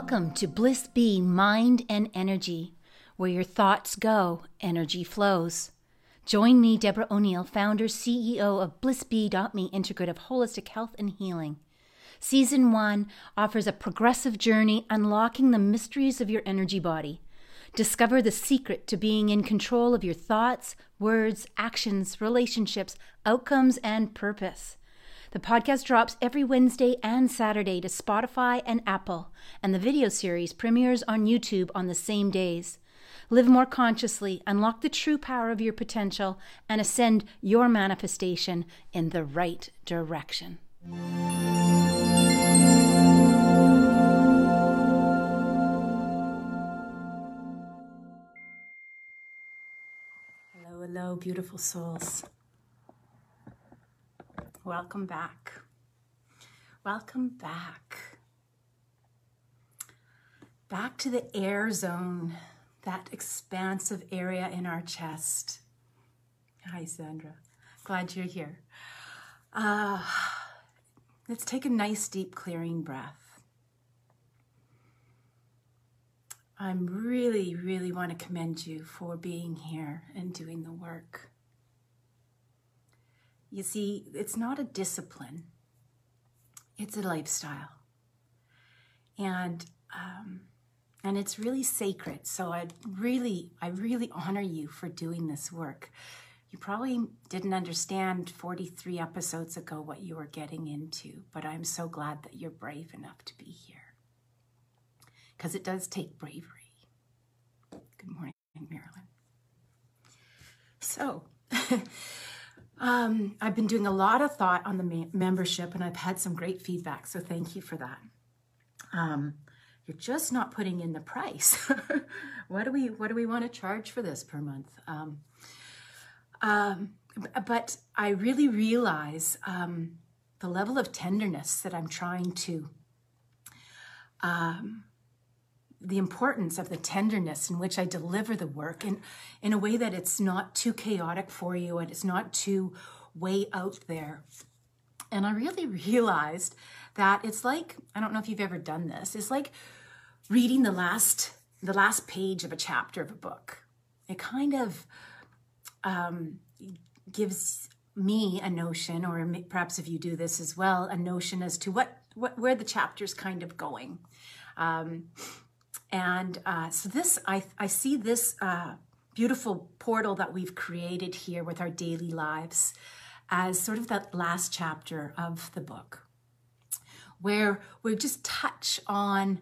Welcome to Bliss Bee Mind and Energy, where your thoughts go, energy flows. Join me, Deborah O'Neill, founder, CEO of BlissBee.me Integrative Holistic Health and Healing. Season 1 offers a progressive journey unlocking the mysteries of your energy body. Discover the secret to being in control of your thoughts, words, actions, relationships, outcomes, and purpose. The podcast drops every Wednesday and Saturday to Spotify and Apple, and the video series premieres on YouTube on the same days. Live more consciously, unlock the true power of your potential, and ascend your manifestation in the right direction. Hello, hello, beautiful souls. Welcome back. Welcome back. Back to the air zone, that expansive area in our chest. Hi, Sandra. Glad you're here. Uh, let's take a nice, deep, clearing breath. I'm really, really want to commend you for being here and doing the work. You see, it's not a discipline, it's a lifestyle. And um, and it's really sacred. So I really, I really honor you for doing this work. You probably didn't understand 43 episodes ago what you were getting into, but I'm so glad that you're brave enough to be here. Because it does take bravery. Good morning, Marilyn. So, Um, I've been doing a lot of thought on the membership and I've had some great feedback, so thank you for that. Um, you're just not putting in the price. what do we what do we want to charge for this per month? Um, um, but I really realize um, the level of tenderness that I'm trying to um, the importance of the tenderness in which I deliver the work in, in a way that it's not too chaotic for you and it's not too way out there. And I really realized that it's like, I don't know if you've ever done this, it's like reading the last the last page of a chapter of a book. It kind of um, gives me a notion, or perhaps if you do this as well, a notion as to what, what where the chapter's kind of going. Um, and uh, so this, I, I see this uh, beautiful portal that we've created here with our daily lives as sort of that last chapter of the book, where we just touch on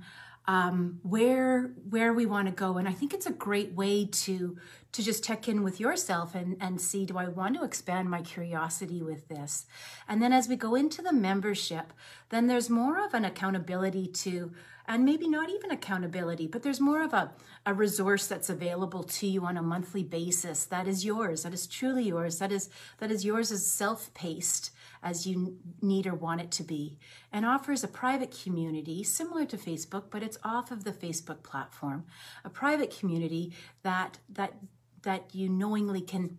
um, where where we want to go. And I think it's a great way to to just check in with yourself and, and see do I want to expand my curiosity with this? And then as we go into the membership, then there's more of an accountability to and maybe not even accountability, but there's more of a, a resource that's available to you on a monthly basis that is yours, that is truly yours, that is that is yours as self-paced as you need or want it to be, and offers a private community similar to Facebook, but it's off of the Facebook platform, a private community that that that you knowingly can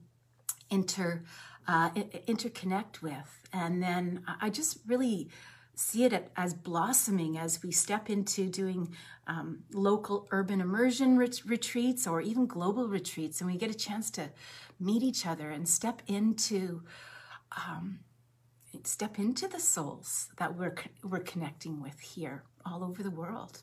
inter uh, interconnect with, and then I just really see it as blossoming as we step into doing um, local urban immersion ret- retreats or even global retreats, and we get a chance to meet each other and step into um, step into the souls that we're we're connecting with here all over the world.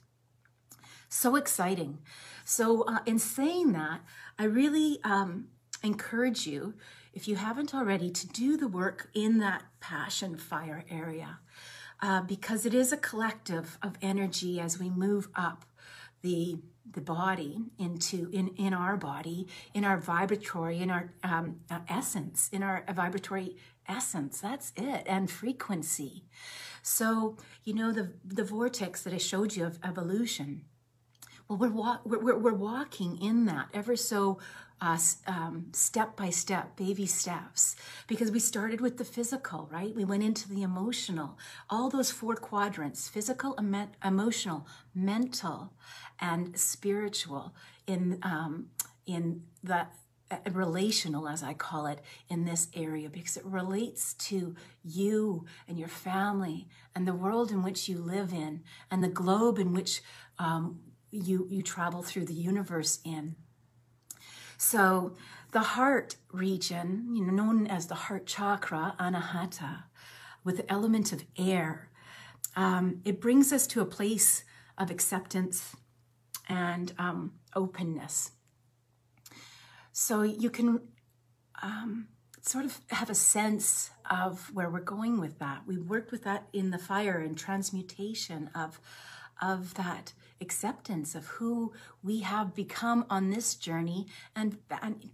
So exciting! So, uh, in saying that, I really um, encourage you, if you haven't already, to do the work in that passion fire area uh, because it is a collective of energy as we move up the the body into in in our body in our vibratory in our um, uh, essence in our vibratory essence. That's it and frequency. So you know the the vortex that i showed you of evolution well we're, wa- we're, we're walking in that ever so uh, um, step by step, baby steps, because we started with the physical, right? We went into the emotional, all those four quadrants physical, emotional, mental, and spiritual in, um, in the relational, as I call it, in this area because it relates to you and your family and the world in which you live in and the globe in which um, you, you travel through the universe in. So, the heart region, you know, known as the heart chakra, anahata, with the element of air, um, it brings us to a place of acceptance and um, openness. So you can um, sort of have a sense of where we're going with that. We worked with that in the fire and transmutation of of that acceptance of who we have become on this journey and, and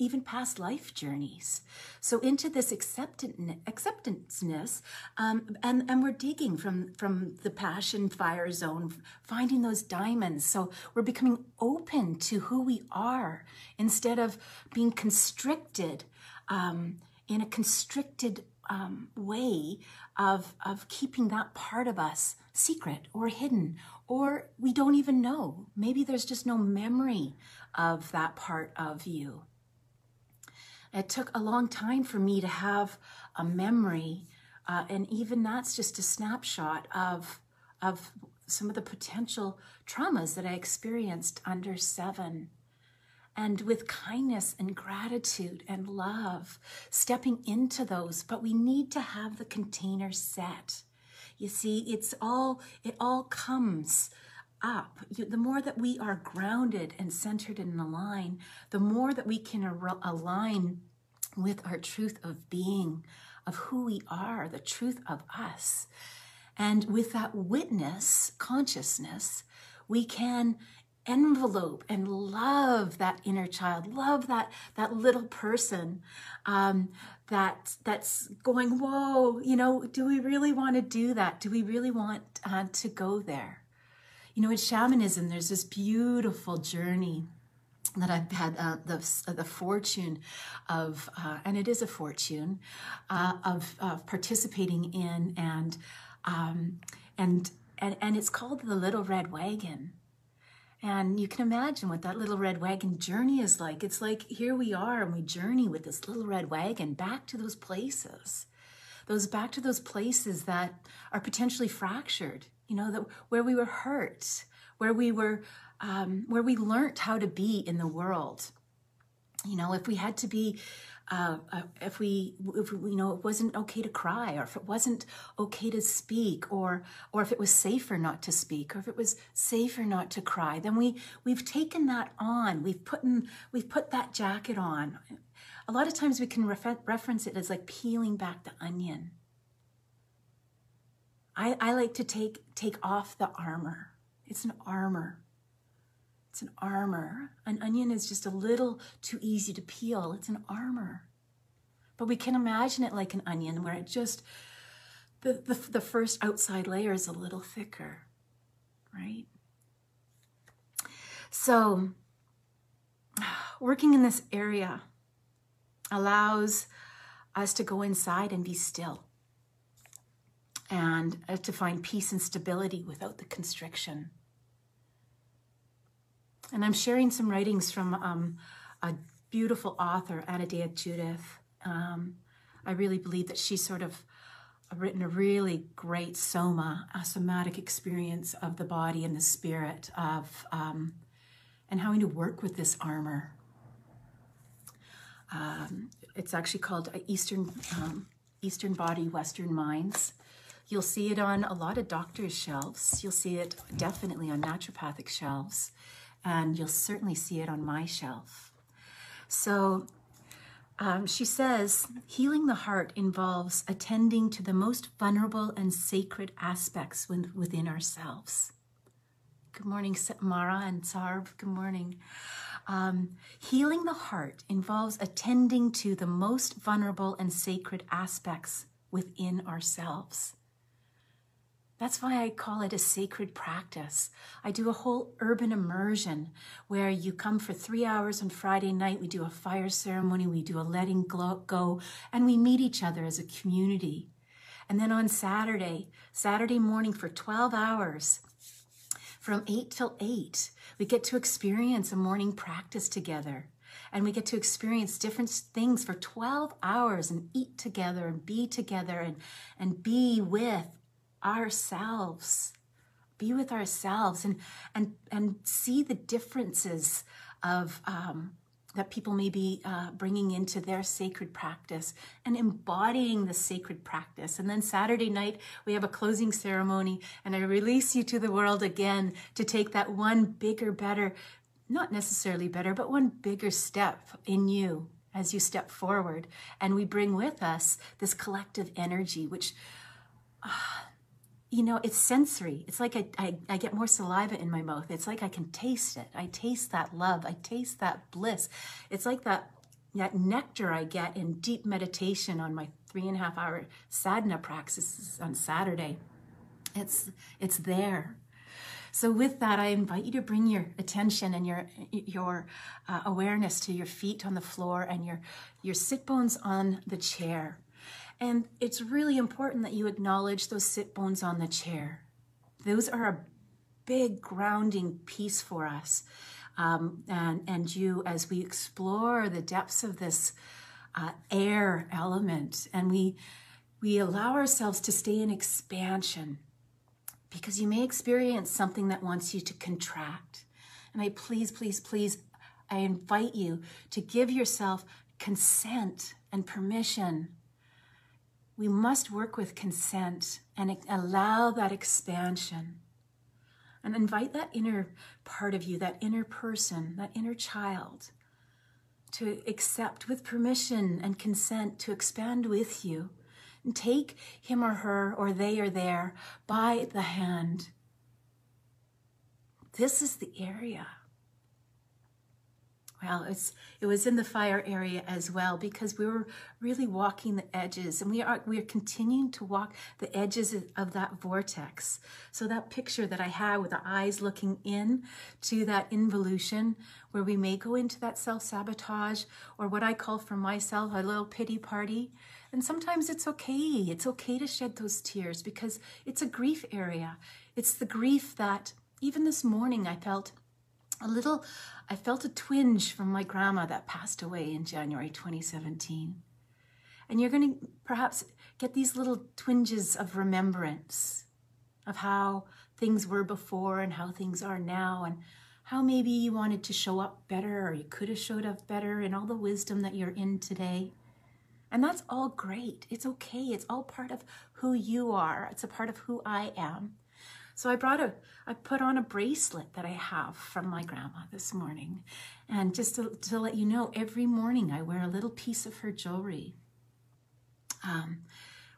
even past life journeys. So into this acceptance, acceptanceness, um, and and we're digging from from the passion fire zone, finding those diamonds. So we're becoming open to who we are instead of being constricted um, in a constricted um, way of of keeping that part of us secret or hidden, or we don't even know. Maybe there's just no memory of that part of you. It took a long time for me to have a memory, uh, and even that's just a snapshot of of some of the potential traumas that I experienced under seven. And with kindness and gratitude and love, stepping into those, but we need to have the container set. You see, it's all, it all comes up. You, the more that we are grounded and centered and aligned, the more that we can ar- align with our truth of being, of who we are, the truth of us. And with that witness consciousness, we can envelope and love that inner child, love that that little person um, that that's going, whoa, you know, do we really want to do that? Do we really want uh, to go there? You know, in shamanism, there's this beautiful journey that I've had uh, the the fortune of, uh, and it is a fortune uh, of, of participating in, and um, and and and it's called the Little Red Wagon. And you can imagine what that little red wagon journey is like. It's like here we are and we journey with this little red wagon back to those places. Those back to those places that are potentially fractured, you know, that where we were hurt, where we were um, where we learned how to be in the world. You know, if we had to be uh, uh, if we, if you know, it wasn't okay to cry, or if it wasn't okay to speak, or or if it was safer not to speak, or if it was safer not to cry, then we we've taken that on. We've put in, we've put that jacket on. A lot of times we can refer, reference it as like peeling back the onion. I, I like to take take off the armor. It's an armor. It's an armor. An onion is just a little too easy to peel. It's an armor. But we can imagine it like an onion where it just, the, the, the first outside layer is a little thicker, right? So, working in this area allows us to go inside and be still and uh, to find peace and stability without the constriction. And I'm sharing some writings from um, a beautiful author, Anodea Judith. Um, I really believe that she's sort of written a really great soma, a somatic experience of the body and the spirit of, um, and having to work with this armor. Um, it's actually called Eastern um, Eastern Body, Western Minds. You'll see it on a lot of doctors' shelves. You'll see it definitely on naturopathic shelves and you'll certainly see it on my shelf. So um, she says, healing the heart involves attending to the most vulnerable and sacred aspects within ourselves. Good morning, Mara and Sarv. Good morning. Um, healing the heart involves attending to the most vulnerable and sacred aspects within ourselves. That's why I call it a sacred practice. I do a whole urban immersion where you come for three hours on Friday night. We do a fire ceremony, we do a letting go, and we meet each other as a community. And then on Saturday, Saturday morning for 12 hours, from 8 till 8, we get to experience a morning practice together. and we get to experience different things for 12 hours and eat together and be together and, and be with ourselves be with ourselves and and and see the differences of um, that people may be uh, bringing into their sacred practice and embodying the sacred practice. And then Saturday night, we have a closing ceremony, and I release you to the world again to take that one bigger, better, not necessarily better, but one bigger step in you as you step forward. And we bring with us this collective energy, which. Uh, you know, it's sensory. It's like I, I, I, get more saliva in my mouth. It's like I can taste it. I taste that love. I taste that bliss. It's like that, that nectar I get in deep meditation on my three and a half hour sadhana practices on Saturday. It's, it's there. So with that, I invite you to bring your attention and your, your uh, awareness to your feet on the floor and your, your sit bones on the chair. And it's really important that you acknowledge those sit bones on the chair. Those are a big grounding piece for us. Um, and, and you, as we explore the depths of this uh, air element, and we, we allow ourselves to stay in expansion because you may experience something that wants you to contract. And I please, please, please, I invite you to give yourself consent and permission we must work with consent and allow that expansion. And invite that inner part of you, that inner person, that inner child, to accept with permission and consent to expand with you. And take him or her or they or there by the hand. This is the area well, it's it was in the fire area as well because we were really walking the edges, and we are we are continuing to walk the edges of that vortex. So that picture that I had with the eyes looking in to that involution, where we may go into that self sabotage or what I call for myself a little pity party. And sometimes it's okay. It's okay to shed those tears because it's a grief area. It's the grief that even this morning I felt a little, I felt a twinge from my grandma that passed away in January 2017. And you're going to perhaps get these little twinges of remembrance of how things were before and how things are now and how maybe you wanted to show up better or you could have showed up better in all the wisdom that you're in today. And that's all great. It's okay. It's all part of who you are. It's a part of who I am. So I brought a, I put on a bracelet that I have from my grandma this morning. And just to, to let you know, every morning I wear a little piece of her jewelry. Um,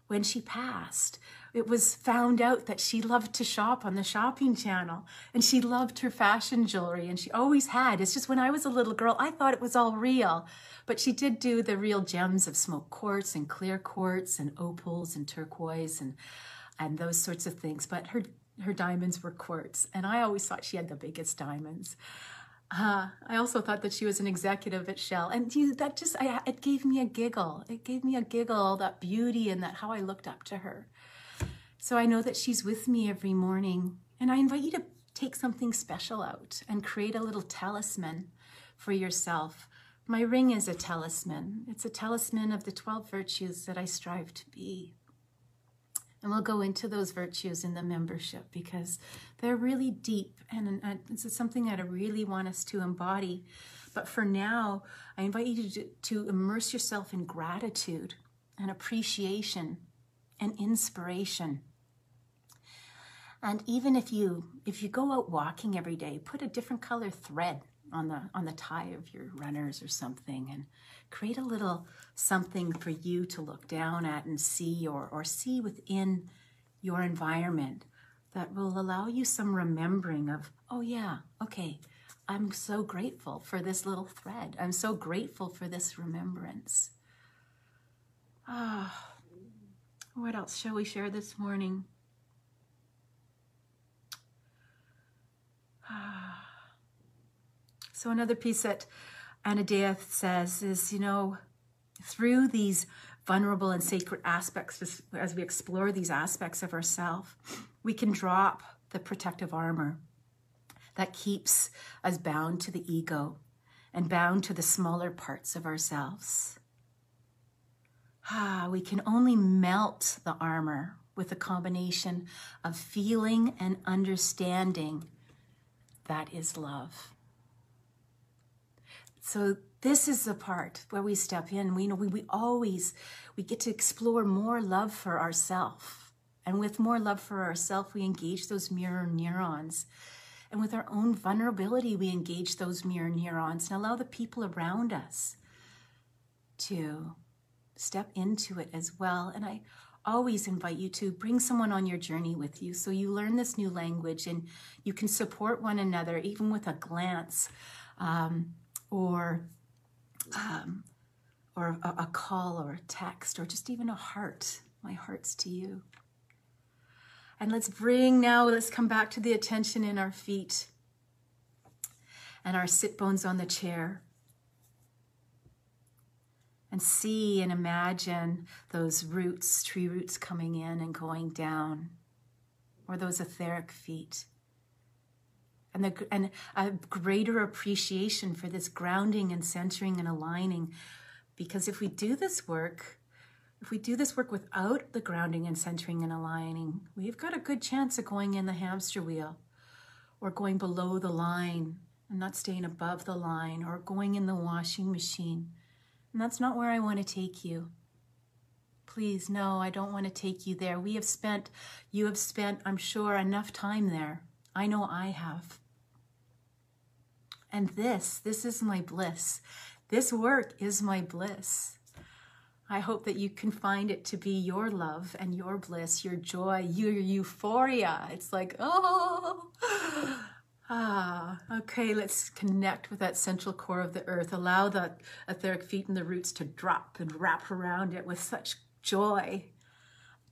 when she passed, it was found out that she loved to shop on the shopping channel and she loved her fashion jewelry and she always had. It's just when I was a little girl, I thought it was all real. But she did do the real gems of smoke quartz and clear quartz and opals and turquoise and and those sorts of things. But her her diamonds were quartz, and I always thought she had the biggest diamonds. Uh, I also thought that she was an executive at Shell, and you, that just I, it gave me a giggle. It gave me a giggle, that beauty and that how I looked up to her. So I know that she's with me every morning, and I invite you to take something special out and create a little talisman for yourself. My ring is a talisman. It's a talisman of the 12 virtues that I strive to be. And we'll go into those virtues in the membership because they're really deep and it's something that I really want us to embody. But for now, I invite you to, to immerse yourself in gratitude and appreciation and inspiration. And even if you if you go out walking every day, put a different color thread on the on the tie of your runners or something and create a little something for you to look down at and see or or see within your environment that will allow you some remembering of oh yeah okay i'm so grateful for this little thread. I'm so grateful for this remembrance. Ah what else shall we share this morning so another piece that Anodea says is, you know, through these vulnerable and sacred aspects, as we explore these aspects of ourself, we can drop the protective armor that keeps us bound to the ego and bound to the smaller parts of ourselves. Ah, we can only melt the armor with a combination of feeling and understanding. That is love. So this is the part where we step in. We know we, we always we get to explore more love for ourselves. And with more love for ourselves, we engage those mirror neurons. And with our own vulnerability, we engage those mirror neurons and allow the people around us to step into it as well. And I always invite you to bring someone on your journey with you so you learn this new language and you can support one another, even with a glance um, or. Um, or a, a call or a text or just even a heart. My heart's to you. And let's bring now, let's come back to the attention in our feet and our sit bones on the chair and see and imagine those roots, tree roots coming in and going down, or those etheric feet. And, the, and a greater appreciation for this grounding and centering and aligning. Because if we do this work, if we do this work without the grounding and centering and aligning, we've got a good chance of going in the hamster wheel or going below the line and not staying above the line or going in the washing machine and that's not where I want to take you. Please, no, I don't want to take you there. We have spent, you have spent, I'm sure, enough time there. I know I have. And this, this is my bliss. This work is my bliss. I hope that you can find it to be your love and your bliss, your joy, your euphoria. It's like, oh, Ah, okay, let's connect with that central core of the earth. Allow the etheric feet and the roots to drop and wrap around it with such joy.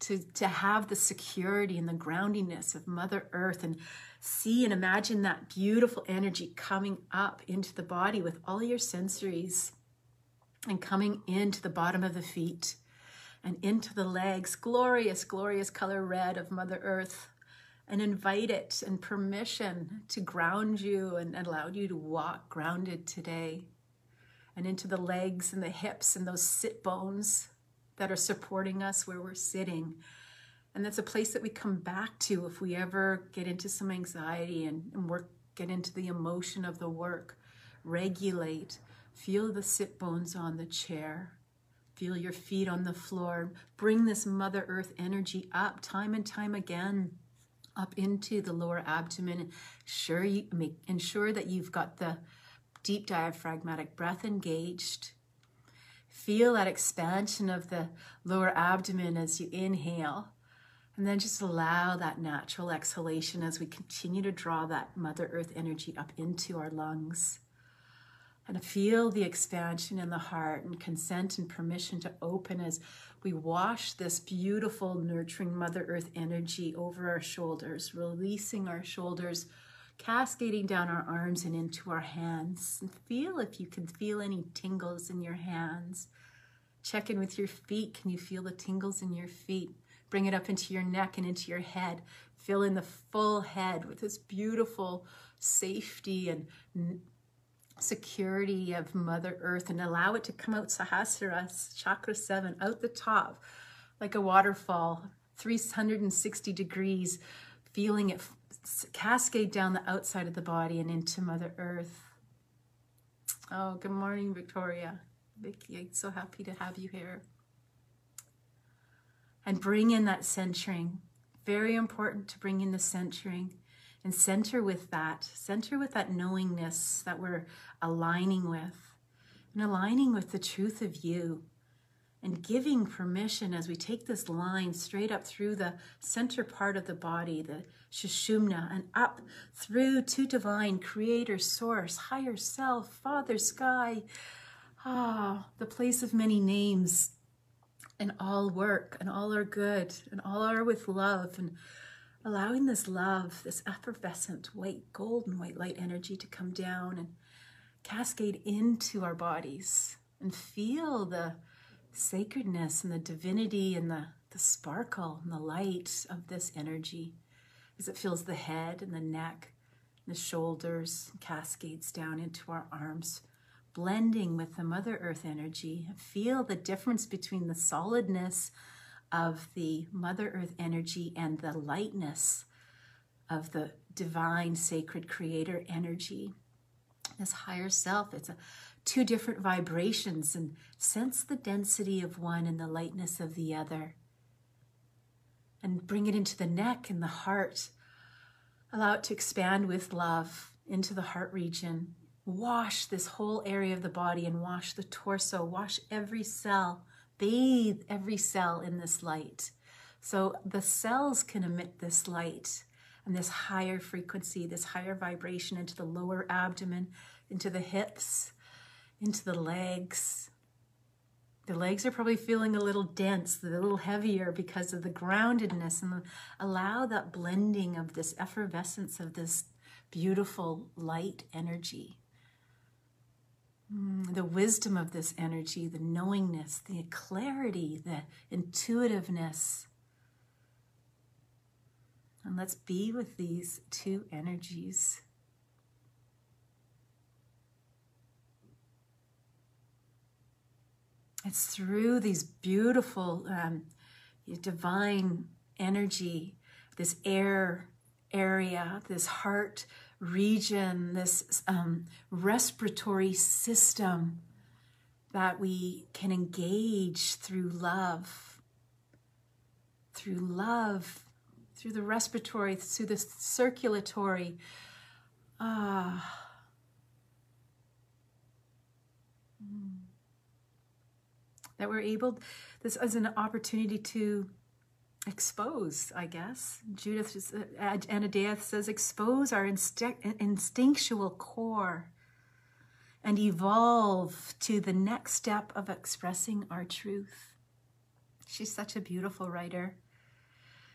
To, to have the security and the groundiness of Mother Earth and see and imagine that beautiful energy coming up into the body with all your sensories and coming into the bottom of the feet and into the legs. Glorious, glorious color red of Mother Earth and invite it and permission to ground you and allow you to walk grounded today and into the legs and the hips and those sit bones that are supporting us where we're sitting. And that's a place that we come back to if we ever get into some anxiety and, and work, get into the emotion of the work. Regulate. Feel the sit bones on the chair. Feel your feet on the floor. Bring this Mother Earth energy up time and time again up into the lower abdomen. Sure, you make ensure that you've got the deep diaphragmatic breath engaged. Feel that expansion of the lower abdomen as you inhale. And then just allow that natural exhalation as we continue to draw that Mother Earth energy up into our lungs. And feel the expansion in the heart and consent and permission to open as we wash this beautiful, nurturing Mother Earth energy over our shoulders, releasing our shoulders, cascading down our arms and into our hands. And feel if you can feel any tingles in your hands. Check in with your feet. Can you feel the tingles in your feet? Bring it up into your neck and into your head. Fill in the full head with this beautiful safety and security of Mother Earth and allow it to come out Sahasrara, chakra seven, out the top, like a waterfall, 360 degrees, feeling it cascade down the outside of the body and into Mother Earth. Oh, good morning, Victoria. Vicky, I'm so happy to have you here. And bring in that centering. Very important to bring in the centering and center with that. Center with that knowingness that we're aligning with and aligning with the truth of you and giving permission as we take this line straight up through the center part of the body, the Sushumna, and up through to divine creator, source, higher self, Father, sky, ah, the place of many names, and all work, and all are good, and all are with love, and allowing this love, this effervescent white, golden white light energy to come down and cascade into our bodies and feel the sacredness and the divinity and the, the sparkle and the light of this energy as it fills the head and the neck and the shoulders, cascades down into our arms, blending with the Mother Earth energy. Feel the difference between the solidness of the Mother Earth energy and the lightness of the divine, sacred creator energy. This higher self, it's a, two different vibrations, and sense the density of one and the lightness of the other. And bring it into the neck and the heart. Allow it to expand with love into the heart region. Wash this whole area of the body and wash the torso, wash every cell, bathe every cell in this light. So the cells can emit this light and this higher frequency, this higher vibration into the lower abdomen, into the hips, into the legs. The legs are probably feeling a little dense, a little heavier because of the groundedness, and allow that blending of this effervescence of this beautiful light energy. Mm, the wisdom of this energy, the knowingness, the clarity, the intuitiveness. And let's be with these two energies. It's through these beautiful, um, divine energy, this air area, this heart region, this um, respiratory system that we can engage through love. Through love, through the respiratory, through the circulatory. Ah. That we're able, this is an opportunity to expose, I guess. Judith, uh, Anna says, expose our instinctual core and evolve to the next step of expressing our truth. She's such a beautiful writer.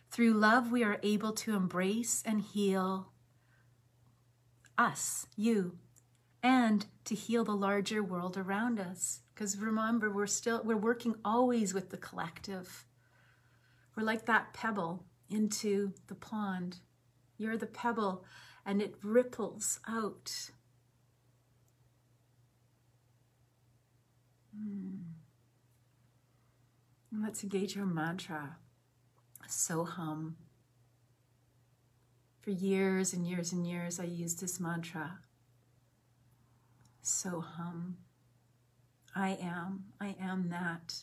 Through love, we are able to embrace and heal us, you, and to heal the larger world around us. Because remember, we're still, we're working always with the collective. We're like that pebble into the pond. You're the pebble and it ripples out. Hmm. Let's engage our mantra. So hum. For years and years and years, I used this mantra. So hum. I am, I am that.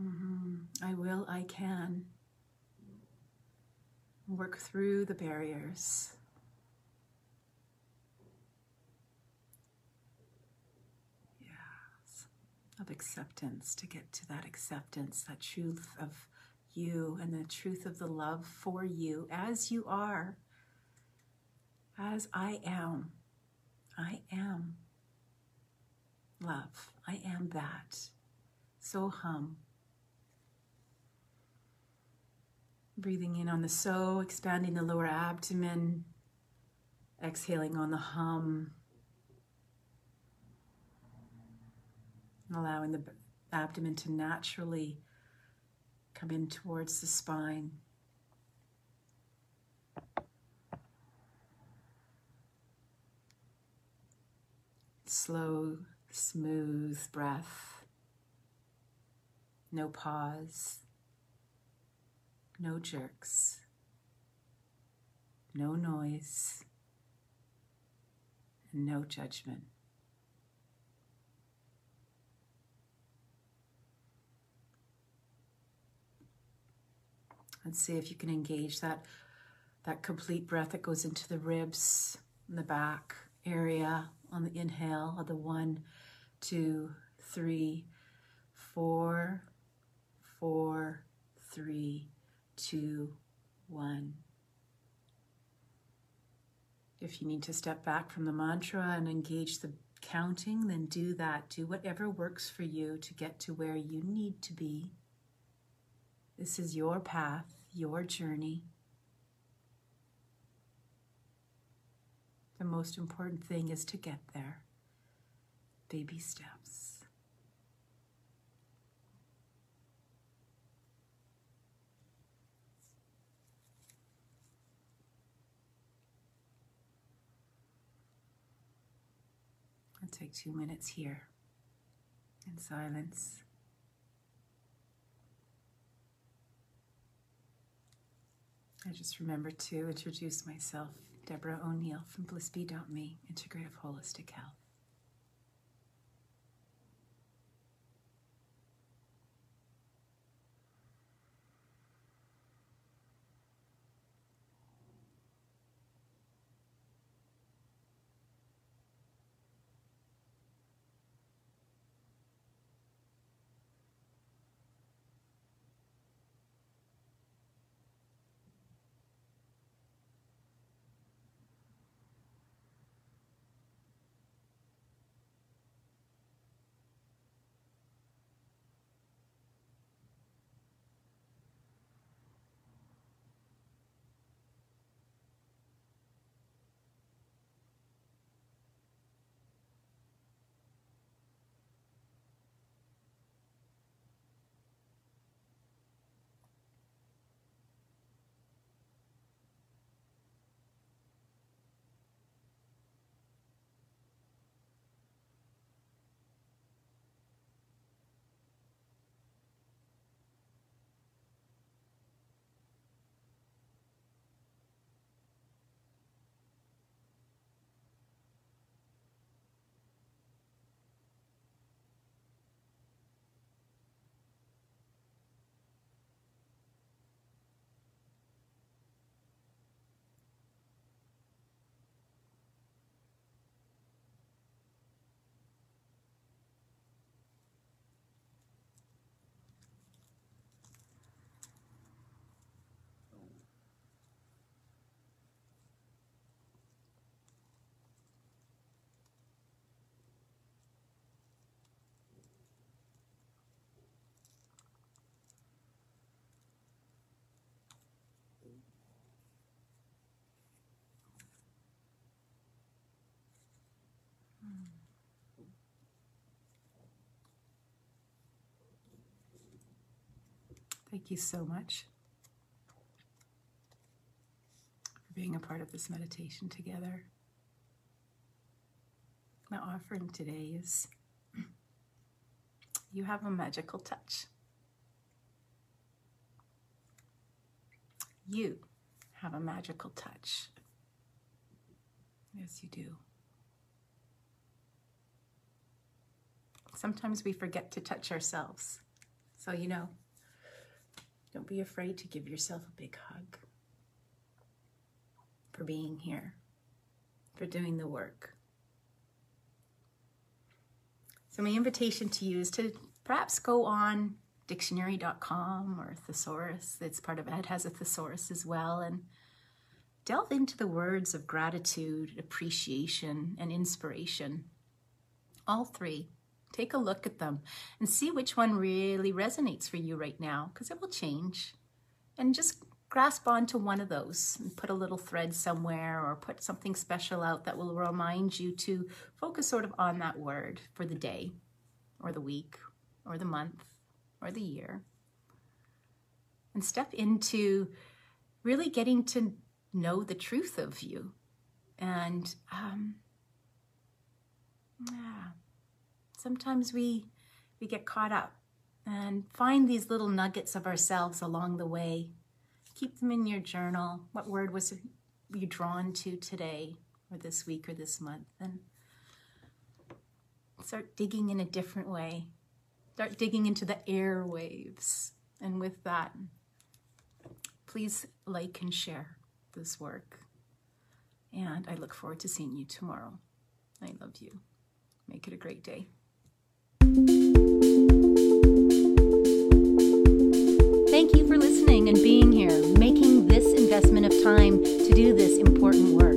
Mm-hmm. I will, I can. Work through the barriers. Yes. Of acceptance, to get to that acceptance, that truth of you and the truth of the love for you as you are, as I am. I am love. I am that. So hum. Breathing in on the so, expanding the lower abdomen, exhaling on the hum, allowing the abdomen to naturally come in towards the spine. Slow, smooth breath, no pause. No jerks. No noise. And no judgment. Let's see if you can engage that, that complete breath that goes into the ribs, in the back area on the inhale of the one, two, three, four, four, three, two, one. If you need to step back from the mantra and engage the counting, then do that. Do whatever works for you to get to where you need to be. This is your path, your journey. The most important thing is to get there. Baby steps. I'll take two minutes here in silence. I just remember to introduce myself, Deborah O'Neill from blissbee.me, Integrative Holistic Health. Thank you so much for being a part of this meditation together. My offering today is you have a magical touch. You have a magical touch. Yes, you do. Sometimes we forget to touch ourselves. So, you know, don't be afraid to give yourself a big hug for being here, for doing the work. So, my invitation to you is to perhaps go on dictionary.com or thesaurus. It's part of Ed has a thesaurus as well, and delve into the words of gratitude, appreciation, and inspiration. All three Take a look at them and see which one really resonates for you right now because it will change. And just grasp onto one of those and put a little thread somewhere or put something special out that will remind you to focus sort of on that word for the day or the week or the month or the year. And step into really getting to know the truth of you. And um, yeah sometimes we we get caught up and find these little nuggets of ourselves along the way. Keep them in your journal. What word was you drawn to today or this week or this month? And start digging in a different way. Start digging into the airwaves. And with that, please like and share this work. And I look forward to seeing you tomorrow. I love you. Make it a great day. Listening and being here, making this investment of time to do this important work.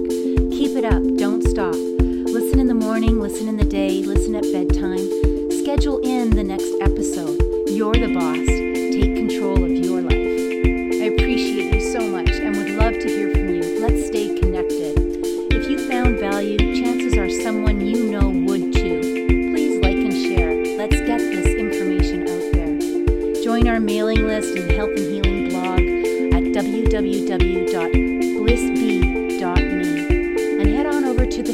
Keep it up, don't stop. Listen in the morning, listen in the day, listen at bedtime. Schedule in the next episode. You're the boss. Take control of your life. I appreciate you so much and would love to hear from you. Let's stay connected. If you found value, chances are someone you know would too. Please like and share. Let's get this information out there. Join our mailing list and health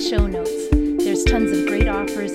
show notes. There's tons of great offers